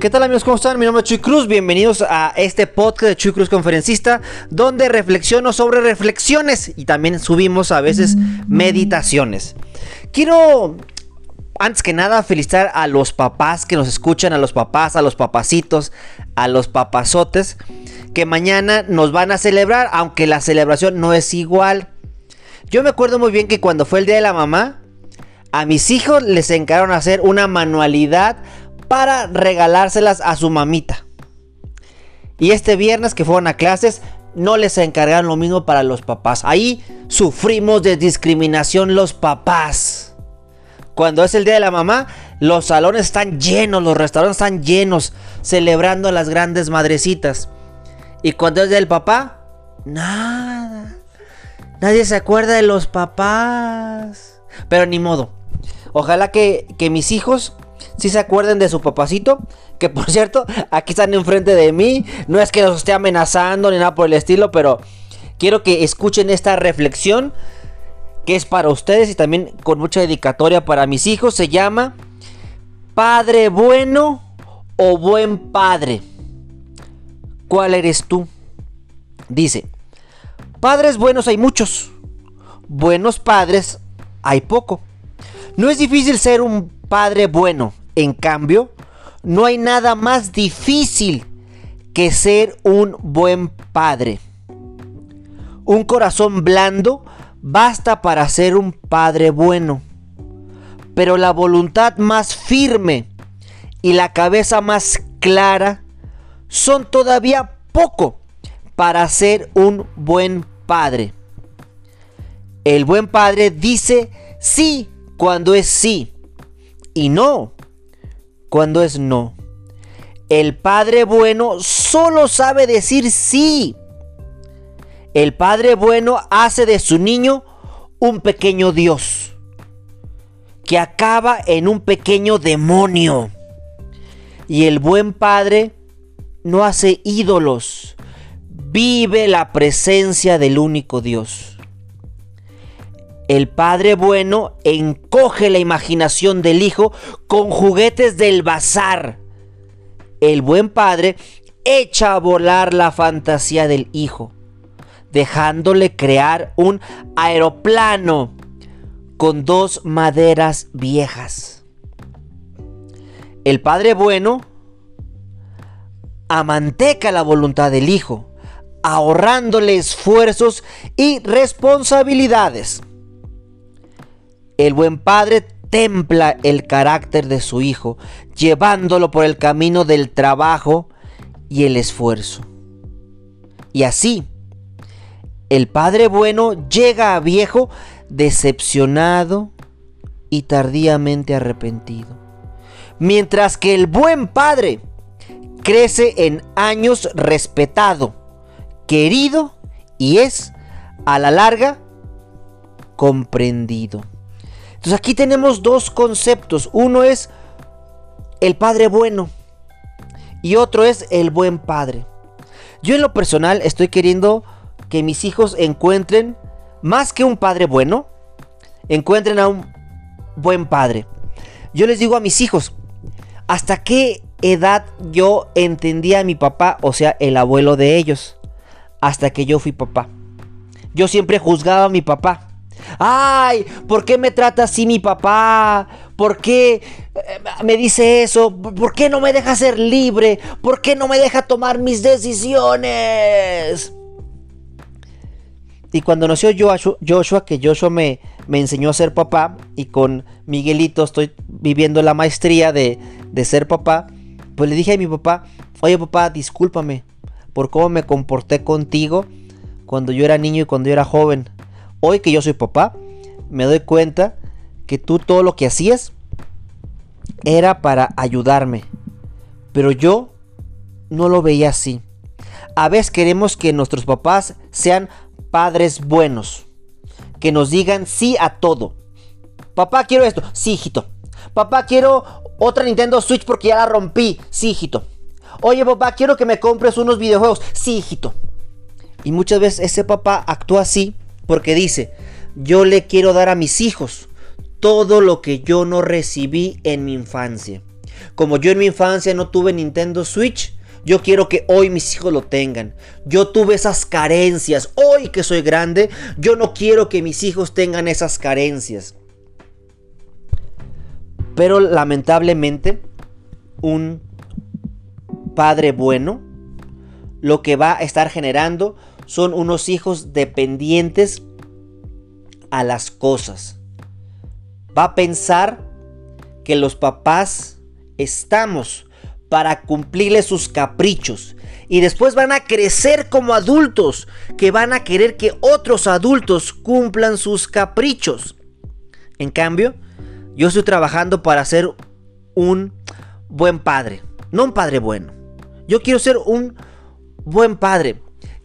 ¿Qué tal amigos? ¿Cómo están? Mi nombre es Chuy Cruz. Bienvenidos a este podcast de Chuy Cruz Conferencista, donde reflexiono sobre reflexiones y también subimos a veces meditaciones. Quiero, antes que nada, felicitar a los papás que nos escuchan, a los papás, a los papacitos, a los papazotes, que mañana nos van a celebrar, aunque la celebración no es igual. Yo me acuerdo muy bien que cuando fue el Día de la Mamá, a mis hijos les encargaron hacer una manualidad para regalárselas a su mamita. Y este viernes que fueron a clases, no les encargaron lo mismo para los papás. Ahí sufrimos de discriminación los papás. Cuando es el día de la mamá, los salones están llenos, los restaurantes están llenos, celebrando a las grandes madrecitas. Y cuando es del papá, nada. Nadie se acuerda de los papás. Pero ni modo. Ojalá que, que mis hijos si se acuerden de su papacito, que por cierto, aquí están enfrente de mí. No es que los esté amenazando ni nada por el estilo, pero quiero que escuchen esta reflexión que es para ustedes y también con mucha dedicatoria para mis hijos. Se llama Padre bueno o buen padre. ¿Cuál eres tú? Dice, padres buenos hay muchos, buenos padres hay poco. No es difícil ser un padre bueno, en cambio, no hay nada más difícil que ser un buen padre. Un corazón blando basta para ser un padre bueno. Pero la voluntad más firme y la cabeza más clara son todavía poco para ser un buen padre. El buen padre dice sí cuando es sí y no cuando es no. El Padre bueno solo sabe decir sí. El Padre bueno hace de su niño un pequeño Dios que acaba en un pequeño demonio. Y el buen Padre no hace ídolos, vive la presencia del único Dios. El padre bueno encoge la imaginación del hijo con juguetes del bazar. El buen padre echa a volar la fantasía del hijo, dejándole crear un aeroplano con dos maderas viejas. El padre bueno amanteca la voluntad del hijo, ahorrándole esfuerzos y responsabilidades. El buen padre templa el carácter de su hijo, llevándolo por el camino del trabajo y el esfuerzo. Y así, el padre bueno llega a viejo decepcionado y tardíamente arrepentido. Mientras que el buen padre crece en años respetado, querido y es, a la larga, comprendido. Entonces aquí tenemos dos conceptos. Uno es el padre bueno y otro es el buen padre. Yo en lo personal estoy queriendo que mis hijos encuentren más que un padre bueno, encuentren a un buen padre. Yo les digo a mis hijos, ¿hasta qué edad yo entendía a mi papá, o sea, el abuelo de ellos? Hasta que yo fui papá. Yo siempre juzgaba a mi papá. Ay, ¿por qué me trata así mi papá? ¿Por qué eh, me dice eso? ¿Por qué no me deja ser libre? ¿Por qué no me deja tomar mis decisiones? Y cuando nació Joshua, que Joshua me, me enseñó a ser papá, y con Miguelito estoy viviendo la maestría de, de ser papá, pues le dije a mi papá, oye papá, discúlpame por cómo me comporté contigo cuando yo era niño y cuando yo era joven. Hoy que yo soy papá, me doy cuenta que tú todo lo que hacías era para ayudarme. Pero yo no lo veía así. A veces queremos que nuestros papás sean padres buenos. Que nos digan sí a todo. Papá, quiero esto. Sí, hijito. Papá, quiero otra Nintendo Switch porque ya la rompí. Sí, hijito. Oye, papá, quiero que me compres unos videojuegos. Sí, hijito. Y muchas veces ese papá actúa así porque dice, yo le quiero dar a mis hijos todo lo que yo no recibí en mi infancia. Como yo en mi infancia no tuve Nintendo Switch, yo quiero que hoy mis hijos lo tengan. Yo tuve esas carencias. Hoy que soy grande, yo no quiero que mis hijos tengan esas carencias. Pero lamentablemente, un padre bueno, lo que va a estar generando son unos hijos dependientes a las cosas. Va a pensar que los papás estamos para cumplirle sus caprichos. Y después van a crecer como adultos, que van a querer que otros adultos cumplan sus caprichos. En cambio, yo estoy trabajando para ser un buen padre, no un padre bueno. Yo quiero ser un buen padre,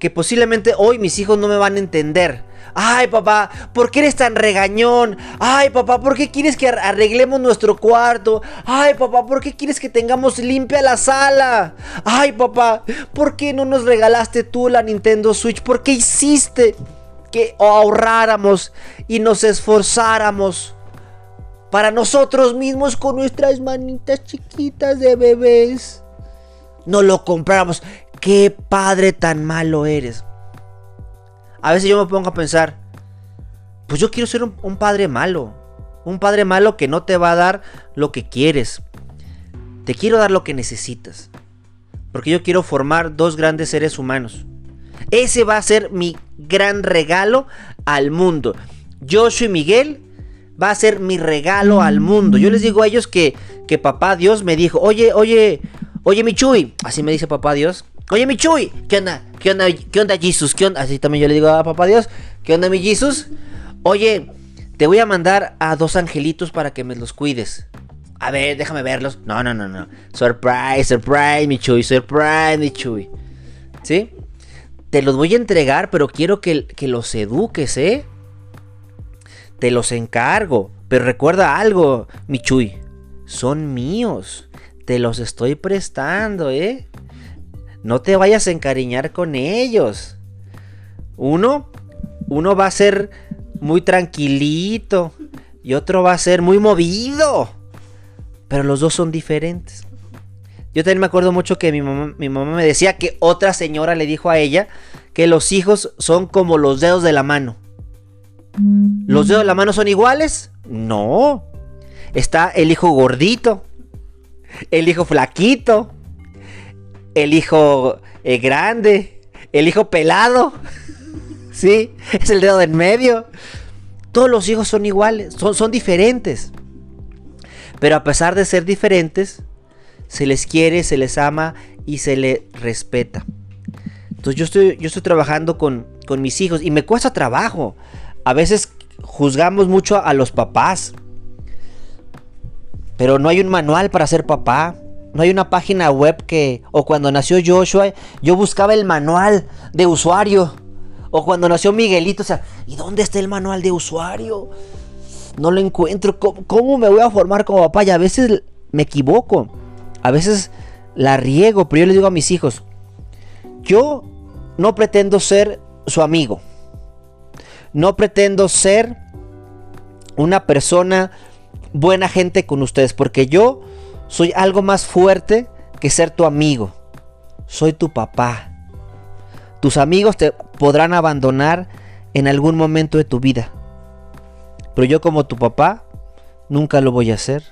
que posiblemente hoy mis hijos no me van a entender, Ay, papá, ¿por qué eres tan regañón? Ay, papá, ¿por qué quieres que arreglemos nuestro cuarto? Ay, papá, ¿por qué quieres que tengamos limpia la sala? Ay, papá, ¿por qué no nos regalaste tú la Nintendo Switch? ¿Por qué hiciste que ahorráramos y nos esforzáramos para nosotros mismos con nuestras manitas chiquitas de bebés? No lo compráramos. Qué padre tan malo eres. A veces yo me pongo a pensar, pues yo quiero ser un, padre malo. Un padre malo que no te va a dar lo que quieres. Te quiero dar lo que necesitas. Porque yo quiero formar dos grandes seres humanos. Ese va a ser mi gran regalo al mundo. Joshua y Miguel va a ser mi regalo al mundo. Yo les digo a ellos que, que papá Dios me dijo, oye, oye, oye Michuy. Así me dice papá Dios. Oye, mi Chuy, ¿qué onda? ¿Qué onda? ¿Qué onda, Jesus? ¿Qué onda? Así también yo le digo a papá Dios, ¿qué onda, mi Jesus? Oye, te voy a mandar a dos angelitos para que me los cuides. A ver, déjame verlos. No, no, no, no. Surprise, surprise, mi Chuy, surprise, mi Chuy. ¿Sí? Te los voy a entregar, pero quiero que, que los eduques, ¿eh? Te los encargo. Pero recuerda algo, mi Chuy. Son míos. Te los estoy prestando, ¿eh? No te vayas a encariñar con ellos. Uno, uno va a ser muy tranquilito y otro va a ser muy movido. Pero los dos son diferentes. Yo también me acuerdo mucho que mi mamá, mi mamá me decía que otra señora le dijo a ella que los hijos son como los dedos de la mano. ¿Los dedos de la mano son iguales? No. Está el hijo gordito, el hijo flaquito, el hijo eh, grande, el hijo pelado. sí, es el dedo en medio. Todos los hijos son iguales, son, son diferentes. Pero a pesar de ser diferentes, se les quiere, se les ama y se les respeta. Entonces yo estoy, yo estoy trabajando con, con mis hijos y me cuesta trabajo. A veces juzgamos mucho a los papás. Pero no hay un manual para ser papá. No hay una página web que, o cuando nació Joshua, yo buscaba el manual de usuario. O cuando nació Miguelito, o sea, ¿y dónde está el manual de usuario? No lo encuentro. ¿Cómo, me voy a formar como papá? Y a veces me equivoco. A veces la riego, pero yo le digo a mis hijos, yo no pretendo ser su amigo. No pretendo ser una persona buena gente con ustedes, porque yo soy algo más fuerte que ser tu amigo. Soy tu papá. Tus amigos te podrán abandonar en algún momento de tu vida. Pero yo como tu papá nunca lo voy a hacer.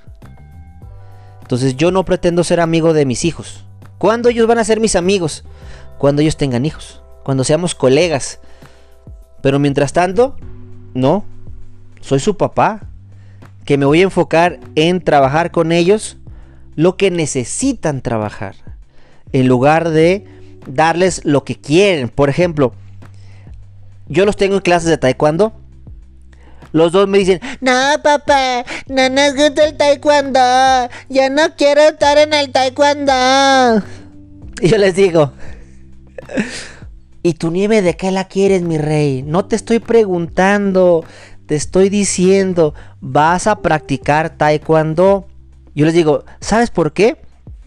Entonces yo no pretendo ser amigo de mis hijos. ¿Cuándo ellos van a ser mis amigos? Cuando ellos tengan hijos. Cuando seamos colegas. Pero mientras tanto, no. Soy su papá. Que me voy a enfocar en trabajar con ellos lo que necesitan trabajar, en lugar de darles lo que quieren. Por ejemplo, yo los tengo en clases de taekwondo. Los dos me dicen, no papá, no nos gusta el taekwondo, ya no quiero estar en el taekwondo. Y yo les digo, ¿y tu nieve de qué la quieres, mi rey? No te estoy preguntando, te estoy diciendo, vas a practicar taekwondo. Yo les digo, ¿sabes por qué?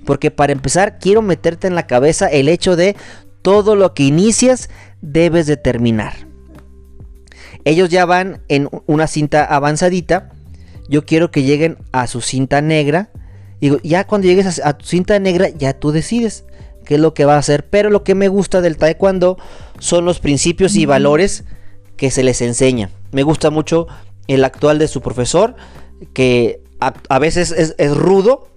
Porque para empezar quiero meterte en la cabeza el hecho de todo lo que inicias debes de terminar. Ellos ya van en una cinta avanzadita. Yo quiero que lleguen a su cinta negra. Digo, ya cuando llegues a, tu cinta negra, ya tú decides qué es lo que va a hacer. Pero lo que me gusta del taekwondo son los principios y valores que se les enseña. Me gusta mucho el actual de su profesor, que a, veces es, rudo,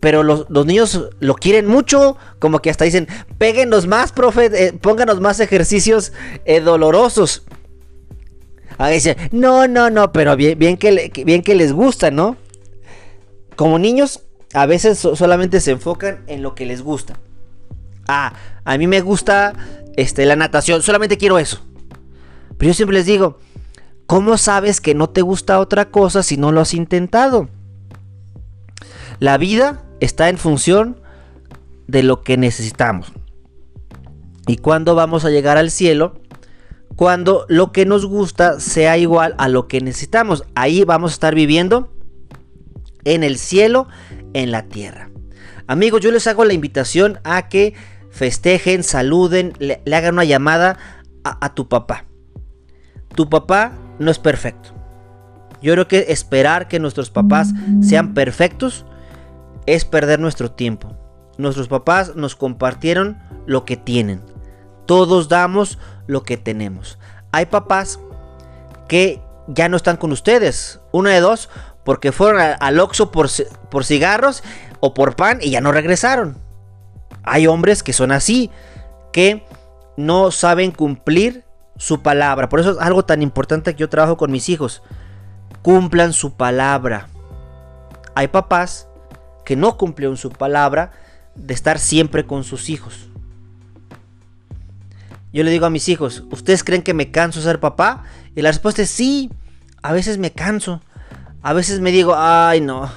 pero los, niños lo quieren mucho, como que hasta dicen, péguenos más, profe, eh, pónganos más ejercicios eh, dolorosos. A veces, no, no, no, pero bien, bien, que, bien que les gusta, ¿no? Como niños, a veces solamente se enfocan en lo que les gusta. Ah, a mí me gusta este, la natación, solamente quiero eso. Pero yo siempre les digo, ¿cómo sabes que no te gusta otra cosa si no lo has intentado? La vida está en función de lo que necesitamos. ¿Y cuándo vamos a llegar al cielo? Cuando lo que nos gusta sea igual a lo que necesitamos. Ahí vamos a estar viviendo en el cielo, en la tierra. Amigos, yo les hago la invitación a que festejen, saluden, le, hagan una llamada a, tu papá. Tu papá no es perfecto. Yo creo que esperar que nuestros papás sean perfectos es perder nuestro tiempo. Nuestros papás nos compartieron lo que tienen. Todos damos lo que tenemos. Hay papás que ya no están con ustedes. Una de dos, porque fueron al Oxxo por, por cigarros o por pan y ya no regresaron. Hay hombres que son así, que no saben cumplir su palabra. Por eso es algo tan importante que yo trabajo con mis hijos. Cumplan su palabra. Hay papás que no cumplieron su palabra de estar siempre con sus hijos. Yo le digo a mis hijos, ¿ustedes creen que me canso de ser papá? Y la respuesta es sí, a veces me canso. A veces me digo, ay no,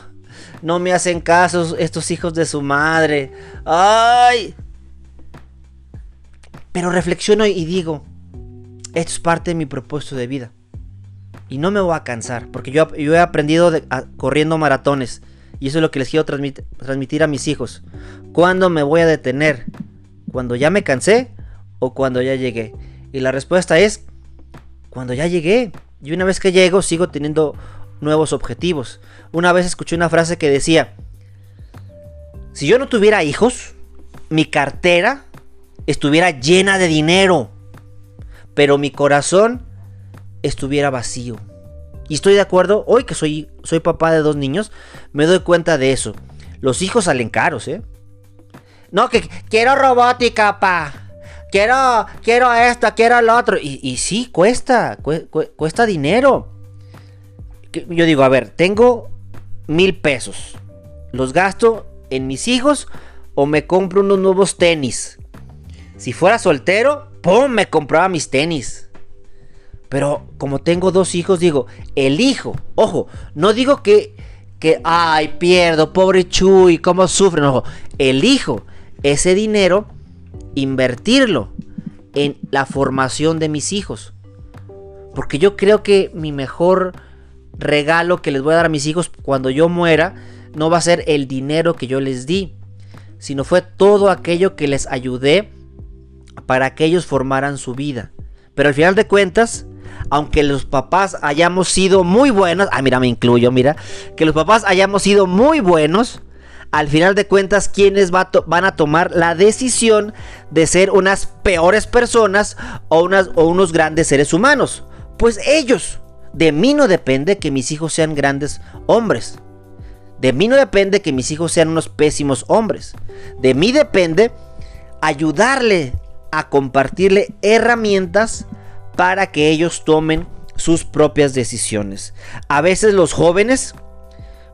no me hacen caso estos hijos de su madre. Ay. Pero reflexiono y digo, esto es parte de mi propósito de vida. Y no me voy a cansar, porque yo, he aprendido corriendo maratones. Y eso es lo que les quiero transmitir a mis hijos. ¿Cuándo me voy a detener? ¿Cuando ya me cansé o cuando ya llegué? Y la respuesta es, cuando ya llegué. Y una vez que llego, sigo teniendo nuevos objetivos. Una vez escuché una frase que decía, si yo no tuviera hijos, mi cartera estuviera llena de dinero, pero mi corazón estuviera vacío. Y estoy de acuerdo, hoy que soy, soy papá de dos niños, me doy cuenta de eso. Los hijos salen caros, ¿eh? No, que quiero robótica, pa. Quiero, quiero esto, quiero lo otro. Y sí, cuesta, cuesta dinero. Yo digo, a ver, tengo mil pesos. ¿Los gasto en mis hijos o me compro unos nuevos tenis? Si fuera soltero, ¡pum! Me compraba mis tenis. Pero como tengo dos hijos, digo, elijo. Ojo, no digo que, que, ay, pierdo, pobre Chuy, cómo sufre. No, elijo ese dinero, invertirlo en la formación de mis hijos. Porque yo creo que mi mejor regalo que les voy a dar a mis hijos cuando yo muera no va a ser el dinero que yo les di, sino fue todo aquello que les ayudé para que ellos formaran su vida. Pero al final de cuentas, aunque los papás hayamos sido muy buenos, ah, mira, me incluyo, mira, que los papás hayamos sido muy buenos, al final de cuentas, ¿quiénes van a tomar la decisión de ser unas peores personas o, unas, o unos grandes seres humanos? Pues ellos. De mí no depende que mis hijos sean grandes hombres. De mí no depende que mis hijos sean unos pésimos hombres. De mí depende ayudarle a compartirle herramientas para que ellos tomen sus propias decisiones. A veces los jóvenes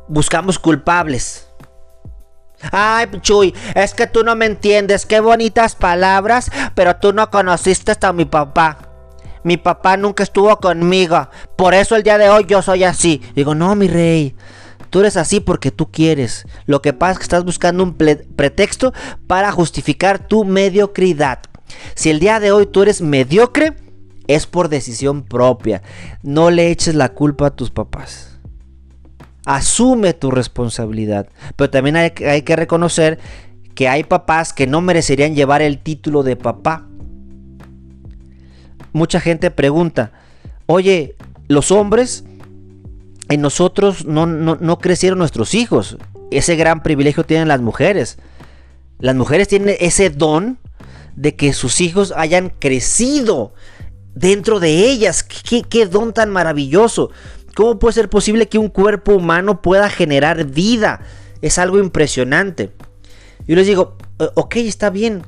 buscamos culpables. Ay, Chuy, es que tú no me entiendes. Qué bonitas palabras, pero tú no conociste hasta mi papá. Mi papá nunca estuvo conmigo. Por eso el día de hoy yo soy así. Digo, no, mi rey. Tú eres así porque tú quieres. Lo que pasa es que estás buscando un pretexto para justificar tu mediocridad. Si el día de hoy tú eres mediocre, es por decisión propia. No le eches la culpa a tus papás. Asume tu responsabilidad. Pero también hay, que reconocer que hay papás que no merecerían llevar el título de papá mucha gente pregunta, oye, los hombres, en nosotros no, no, crecieron nuestros hijos. ese gran privilegio tienen las mujeres. Las mujeres tienen ese don de que sus hijos hayan crecido dentro de ellas. ¿Qué, don tan maravilloso? ¿Cómo puede ser posible que un cuerpo humano pueda generar vida? Es algo impresionante. Yo les digo, ok, está bien.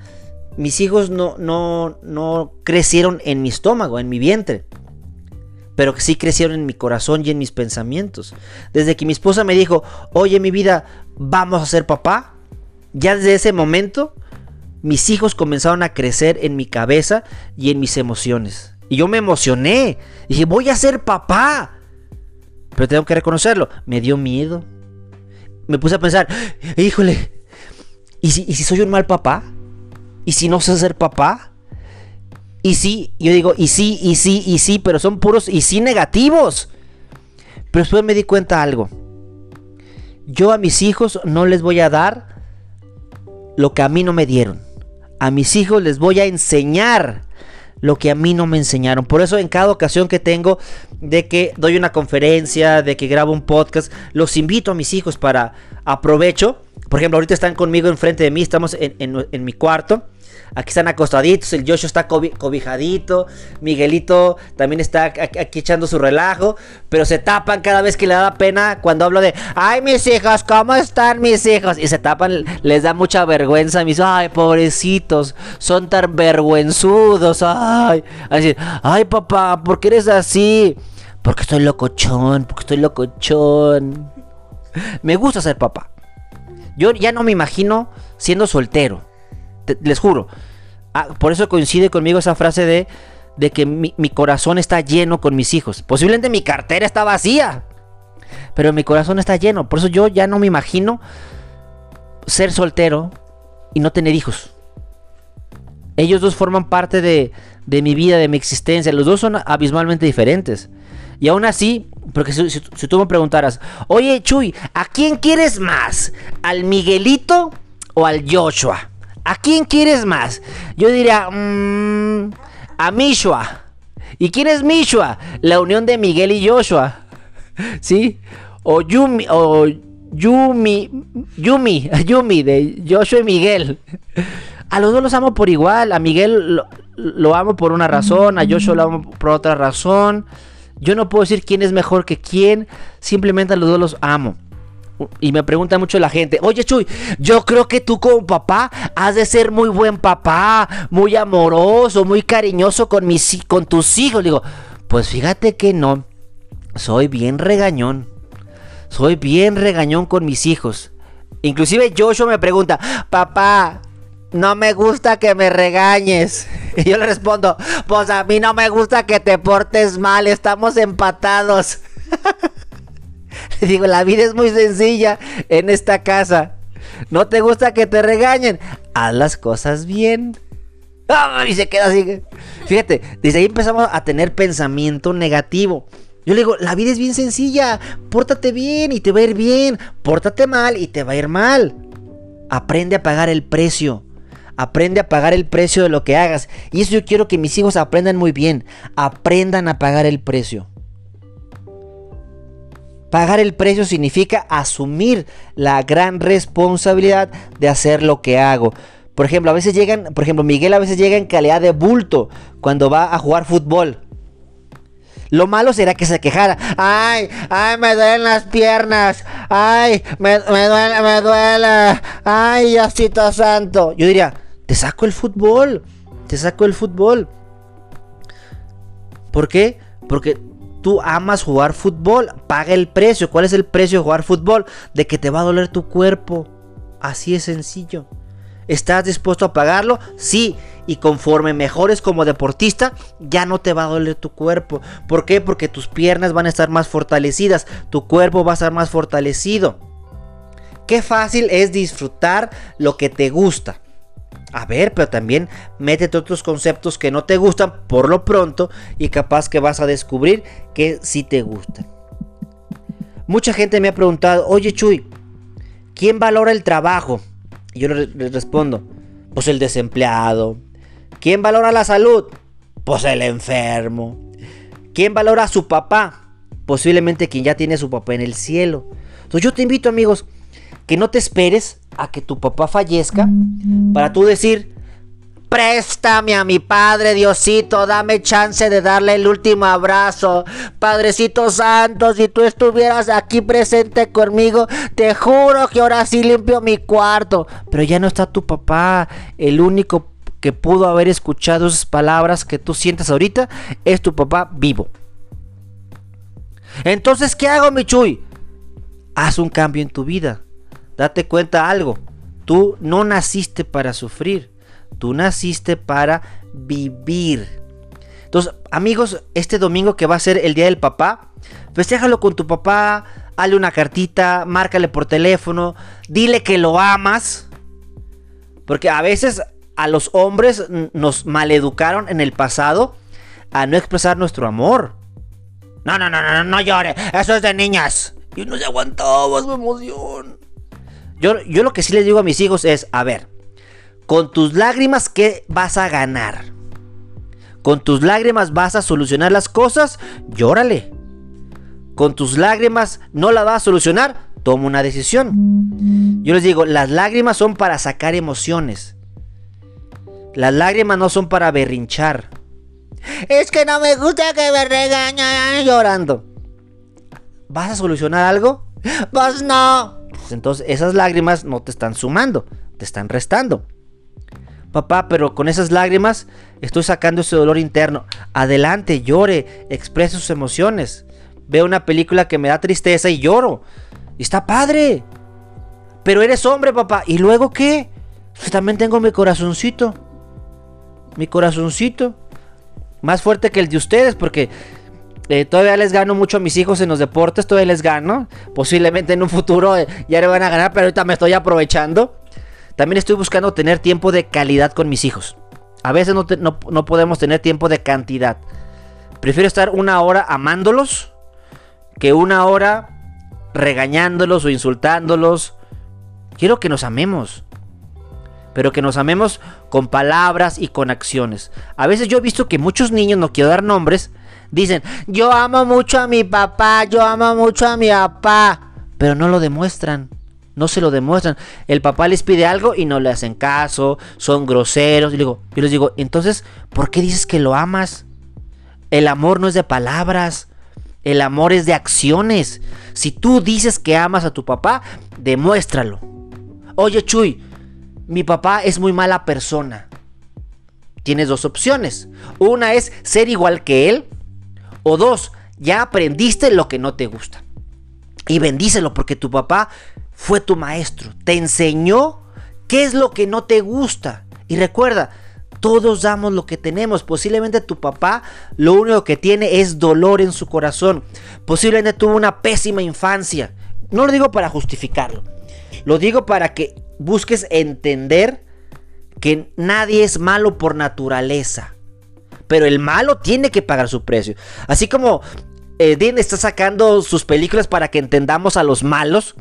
Mis hijos no, no, no crecieron en mi estómago, en mi vientre. Pero sí crecieron en mi corazón y en mis pensamientos. Desde que mi esposa me dijo, oye mi vida, vamos a ser papá. Ya desde ese momento, mis hijos comenzaron a crecer en mi cabeza y en mis emociones. Y yo me emocioné. Dije, voy a ser papá. Pero tengo que reconocerlo, me dio miedo. Me puse a pensar, híjole, ¿y si, ¿y si soy un mal papá? ¿Y si no sé ser papá? Y sí, yo digo, y sí, y sí, y sí, pero son puros y sí negativos. Pero después me di cuenta algo. Yo a mis hijos no les voy a dar lo que a mí no me dieron. A mis hijos les voy a enseñar lo que a mí no me enseñaron. Por eso en cada ocasión que tengo de que doy una conferencia, de que grabo un podcast, los invito a mis hijos para aprovecho. Por ejemplo, ahorita están conmigo enfrente de mí, estamos en, mi cuarto. Aquí están acostaditos, el Joshua está cobijadito, Miguelito también está aquí echando su relajo, pero se tapan cada vez que le da pena cuando hablo de, ay mis hijos, ¿cómo están mis hijos? Y se tapan, les da mucha vergüenza, mis, ay pobrecitos, son tan vergüenzudos, ay, así, ay papá, ¿por qué eres así? Porque estoy locochón, porque estoy locochón. Me gusta ser papá. Yo ya no me imagino siendo soltero les juro. Ah, por eso coincide conmigo esa frase de, de que mi, corazón está lleno con mis hijos. Posiblemente mi cartera está vacía. Pero mi corazón está lleno. Por eso yo ya no me imagino ser soltero y no tener hijos. Ellos dos forman parte de, de mi vida, de mi existencia. Los dos son abismalmente diferentes. Y aún así, porque si, si, tú me preguntaras, oye Chuy, ¿a quién quieres más? ¿Al Miguelito o al Joshua? ¿A quién quieres más? Yo diría, mmm, a Mishua. ¿Y quién es Mishua? La unión de Miguel y Joshua. ¿Sí? O Yumi, o Yumi, Yumi, Yumi, de Joshua y Miguel. A los dos los amo por igual. A Miguel lo, lo amo por una razón, a Joshua lo amo por otra razón. Yo no puedo decir quién es mejor que quién, simplemente a los dos los amo y me pregunta mucho la gente, oye Chuy, yo creo que tú como papá has de ser muy buen papá, muy amoroso, muy cariñoso con, mis, con tus hijos. Digo, pues fíjate que no, soy bien regañón, soy bien regañón con mis hijos. Inclusive Joshua me pregunta, papá, no me gusta que me regañes. Y yo le respondo, pues a mí no me gusta que te portes mal, estamos empatados. digo, la vida es muy sencilla en esta casa. ¿No te gusta que te regañen? Haz las cosas bien. Y se queda así. Fíjate, desde ahí empezamos a tener pensamiento negativo. Yo le digo, la vida es bien sencilla. Pórtate bien y te va a ir bien. Pórtate mal y te va a ir mal. Aprende a pagar el precio. Aprende a pagar el precio de lo que hagas. Y eso yo quiero que mis hijos aprendan muy bien. Aprendan a pagar el precio. Pagar el precio significa asumir la gran responsabilidad de hacer lo que hago. Por ejemplo, a veces llegan, por ejemplo, Miguel a veces llega en calidad de bulto cuando va a jugar fútbol. Lo malo será que se quejara. Ay, ay, me duelen las piernas. Ay, me, duele, me duele. Ay, Diosito santo. Yo diría, te saco el fútbol. Te saco el fútbol. ¿Por qué? Porque tú amas jugar fútbol, paga el precio. ¿Cuál es el precio de jugar fútbol? De que te va a doler tu cuerpo. Así es sencillo. ¿Estás dispuesto a pagarlo? Sí. Y conforme mejores como deportista, ya no te va a doler tu cuerpo. ¿Por qué? Porque tus piernas van a estar más fortalecidas. Tu cuerpo va a estar más fortalecido. Qué fácil es disfrutar lo que te gusta. A ver, pero también métete otros conceptos que no te gustan por lo pronto y capaz que vas a descubrir que sí te gustan. Mucha gente me ha preguntado, oye Chuy, ¿quién valora el trabajo? Y yo les respondo, pues el desempleado. ¿Quién valora la salud? Pues el enfermo. ¿Quién valora a su papá? Posiblemente quien ya tiene a su papá en el cielo. Entonces yo te invito amigos, que no te esperes a que tu papá fallezca para tú decir, préstame a mi Padre Diosito, dame chance de darle el último abrazo. Padrecito Santo, si tú estuvieras aquí presente conmigo, te juro que ahora sí limpio mi cuarto. Pero ya no está tu papá, el único que pudo haber escuchado esas palabras que tú sientes ahorita es tu papá vivo. Entonces, ¿qué hago, Michuy? Haz un cambio en tu vida. Date cuenta algo. Tú no naciste para sufrir. Tú naciste para vivir. Entonces, amigos, este domingo que va a ser el Día del Papá, festéjalo con tu papá, hazle una cartita, márcale por teléfono, dile que lo amas. Porque a veces a los hombres nos maleducaron en el pasado a no expresar nuestro amor. No, no, no, no, no llore. Eso es de niñas. Y no se aguantaba su emoción. Yo, yo lo que sí les digo a mis hijos es, a ver, con tus lágrimas, ¿qué vas a ganar? Con tus lágrimas vas a solucionar las cosas, llórale. Con tus lágrimas no la vas a solucionar, toma una decisión. Yo les digo, las lágrimas son para sacar emociones. Las lágrimas no son para berrinchar. Es que no me gusta que me regañen llorando. ¿Vas a solucionar algo? Pues no. Entonces esas lágrimas no te están sumando, te están restando. Papá, pero con esas lágrimas estoy sacando ese dolor interno. Adelante, llore, exprese sus emociones. Veo una película que me da tristeza y lloro. Y está padre. Pero eres hombre, papá. ¿Y luego qué? Pues también tengo mi corazoncito. Mi corazoncito más fuerte que el de ustedes, porque eh, todavía les gano mucho a mis hijos en los deportes, todavía les gano. Posiblemente en un futuro eh, ya le van a ganar, pero ahorita me estoy aprovechando. También estoy buscando tener tiempo de calidad con mis hijos. A veces no, no podemos tener tiempo de cantidad. Prefiero estar una hora amándolos que una hora regañándolos o insultándolos. Quiero que nos amemos pero que nos amemos con palabras y con acciones. A veces yo he visto que muchos niños, no quiero dar nombres, dicen, yo amo mucho a mi papá, yo amo mucho a mi papá, pero no lo demuestran. No se lo demuestran. El papá les pide algo y no le hacen caso, son groseros. Y digo, yo les digo, entonces, ¿por qué dices que lo amas? El amor no es de palabras. El amor es de acciones. Si tú dices que amas a tu papá, demuéstralo. Oye, Chuy, mi papá es muy mala persona. Tienes dos opciones. Una es ser igual que él. O dos, ya aprendiste lo que no te gusta. Y bendícelo porque tu papá fue tu maestro. Te enseñó qué es lo que no te gusta. Y recuerda, todos damos lo que tenemos. Posiblemente tu papá lo único que tiene es dolor en su corazón. Posiblemente tuvo una pésima infancia. No lo digo para justificarlo. Lo digo para que busques entender que nadie es malo por naturaleza. Pero el malo tiene que pagar su precio. Así como eh, Dean está sacando sus películas para que entendamos a los malos.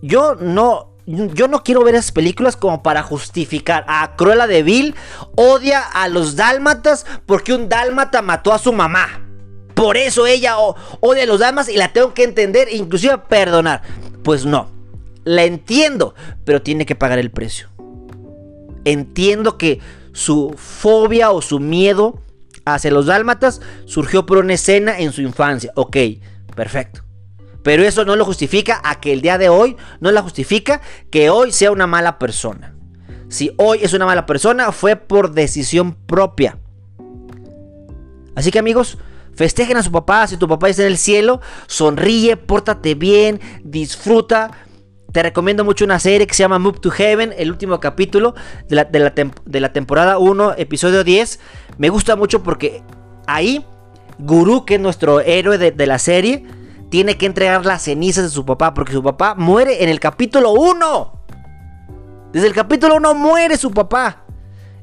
Yo no. Yo no quiero ver esas películas como para justificar a Cruella de Vil odia a los dálmatas porque un dálmata mató a su mamá. Por eso ella odia a los dálmatas y la tengo que entender inclusive perdonar. Pues no la entiendo, pero tiene que pagar el precio. Entiendo que su fobia o su miedo hacia los dálmatas surgió por una escena en su infancia. Ok, perfecto. Pero eso no lo justifica a que el día de hoy no la justifica que hoy sea una mala persona. Si hoy es una mala persona, fue por decisión propia. Así que amigos, festejen a su papá. Si tu papá está en el cielo, sonríe, pórtate bien, disfruta te recomiendo mucho una serie que se llama Move to Heaven, el último capítulo de la, temporada 1, episodio 10. Me gusta mucho porque ahí Guru, que es nuestro héroe de, la serie, tiene que entregar las cenizas de su papá porque su papá muere en el capítulo 1. Desde el capítulo 1 muere su papá.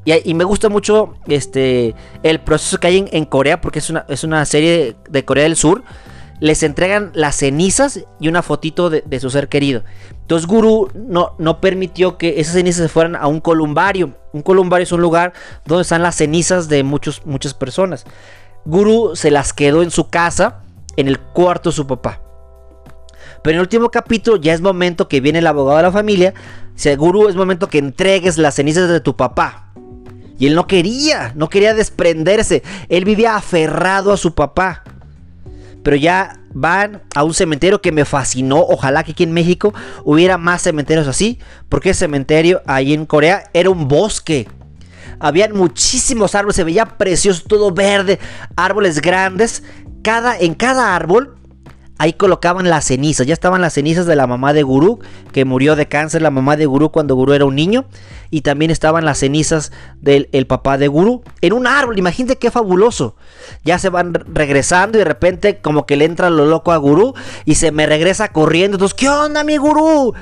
Y, me gusta mucho este, el proceso que hay en, Corea porque es una, es una serie de Corea del Sur les entregan las cenizas y una fotito de, su ser querido. Entonces Guru no, no, permitió que esas cenizas se fueran a un columbario. Un columbario es un lugar donde están las cenizas de muchos, muchas personas. Guru se las quedó en su casa, en el cuarto de su papá. Pero en el último capítulo ya es momento que viene el abogado de la familia. Seguro es momento que entregues las cenizas de tu papá. Y él no quería, no quería desprenderse. Él vivía aferrado a su papá. Pero ya van a un cementerio que me fascinó. Ojalá que aquí en México hubiera más cementerios así. Porque el cementerio ahí en Corea era un bosque. Habían muchísimos árboles, se veía precioso, todo verde, árboles grandes. Cada, en cada árbol ahí colocaban las cenizas. Ya estaban las cenizas de la mamá de Gurú, que murió de cáncer, la mamá de Gurú cuando Gurú era un niño. Y también estaban las cenizas del papá de Gurú. En un árbol, imagínate qué fabuloso. Ya se van regresando y de repente como que le entra lo loco a Gurú y se me regresa corriendo. Entonces, ¿qué onda mi Gurú?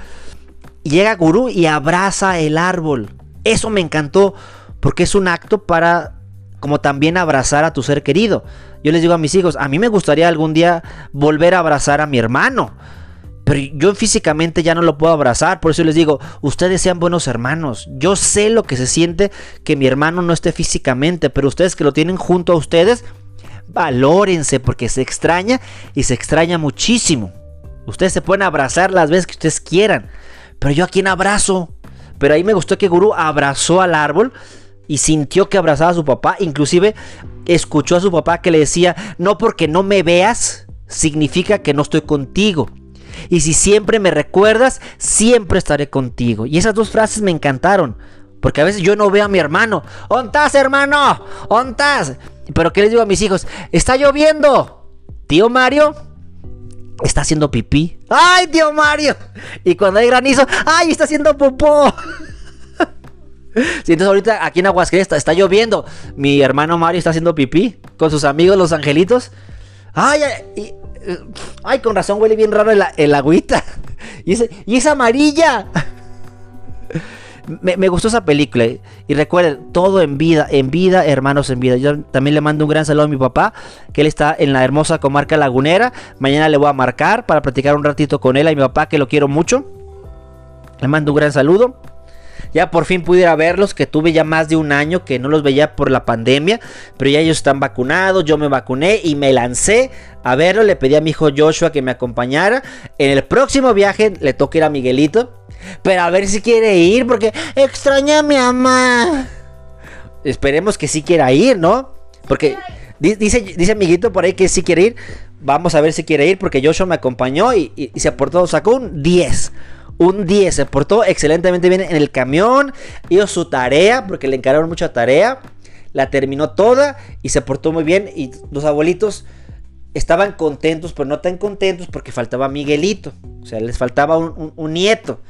Llega Gurú y abraza el árbol. Eso me encantó porque es un acto para como también abrazar a tu ser querido. Yo les digo a mis hijos, a mí me gustaría algún día volver a abrazar a mi hermano. Pero yo físicamente ya no lo puedo abrazar, por eso les digo, ustedes sean buenos hermanos. Yo sé lo que se siente que mi hermano no esté físicamente, pero ustedes que lo tienen junto a ustedes, valórense porque se extraña y se extraña muchísimo. Ustedes se pueden abrazar las veces que ustedes quieran, pero yo a quién abrazo. Pero ahí me gustó que Guru abrazó al árbol y sintió que abrazaba a su papá. Inclusive escuchó a su papá que le decía, no porque no me veas, significa que no estoy contigo. Y si siempre me recuerdas, siempre estaré contigo. Y esas dos frases me encantaron. Porque a veces yo no veo a mi hermano. ¿Ontás, hermano? ¿Ontás? Pero ¿qué les digo a mis hijos? Está lloviendo. Tío Mario está haciendo pipí. ¡Ay, tío Mario! Y cuando hay granizo, ¡ay, está haciendo popó! Sí, entonces ahorita aquí en Aguascalientes está, lloviendo. Mi hermano Mario está haciendo pipí con sus amigos los angelitos. Ay, ay, ay con razón huele bien raro el, agüita. Y, es amarilla. Me, gustó esa película. Y recuerden, todo en vida, en vida, hermanos en vida. Yo también le mando un gran saludo a mi papá, que él está en la hermosa comarca lagunera. Mañana le voy a marcar para platicar un ratito con él. A mi papá, que lo quiero mucho. Le mando un gran saludo. Ya por fin pude ir a verlos, que tuve ya más de un año que no los veía por la pandemia, pero ya ellos están vacunados, yo me vacuné y me lancé a verlo, le pedí a mi hijo Joshua que me acompañara. En el próximo viaje le toca ir a Miguelito, pero a ver si quiere ir porque extraña a mi mamá. Esperemos que sí quiera ir, ¿no? Porque dice, dice amiguito por ahí que sí quiere ir. Vamos a ver si quiere ir porque Joshua me acompañó y, se aportó, sacó un 10 un 10. Se portó excelentemente bien en el camión. Hizo su tarea, porque le encargaron mucha tarea. La terminó toda y se portó muy bien. Y los abuelitos estaban contentos, pero no tan contentos porque faltaba Miguelito. O sea, les faltaba un, nieto.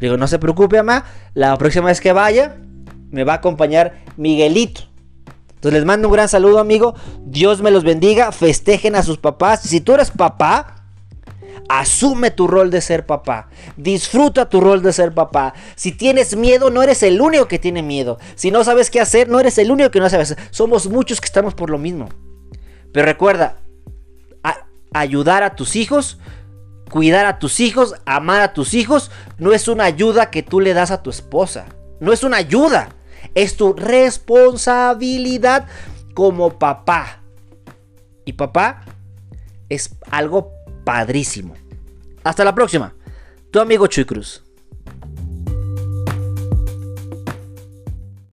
Digo, no se preocupe, mamá. La próxima vez que vaya, me va a acompañar Miguelito. Entonces les mando un gran saludo, amigo. Dios me los bendiga. Festejen a sus papás. Si tú eres papá, Asume tu rol de ser papá. Disfruta tu rol de ser papá. Si tienes miedo, no eres el único que tiene miedo. Si no sabes qué hacer, no eres el único que no sabes. Somos muchos que estamos por lo mismo. Pero recuerda, ayudar a tus hijos, cuidar a tus hijos, amar a tus hijos, no es una ayuda que tú le das a tu esposa. No es una ayuda. Es tu responsabilidad como papá. Y papá es algo padrísimo. Hasta la próxima. Tu amigo Chuy Cruz.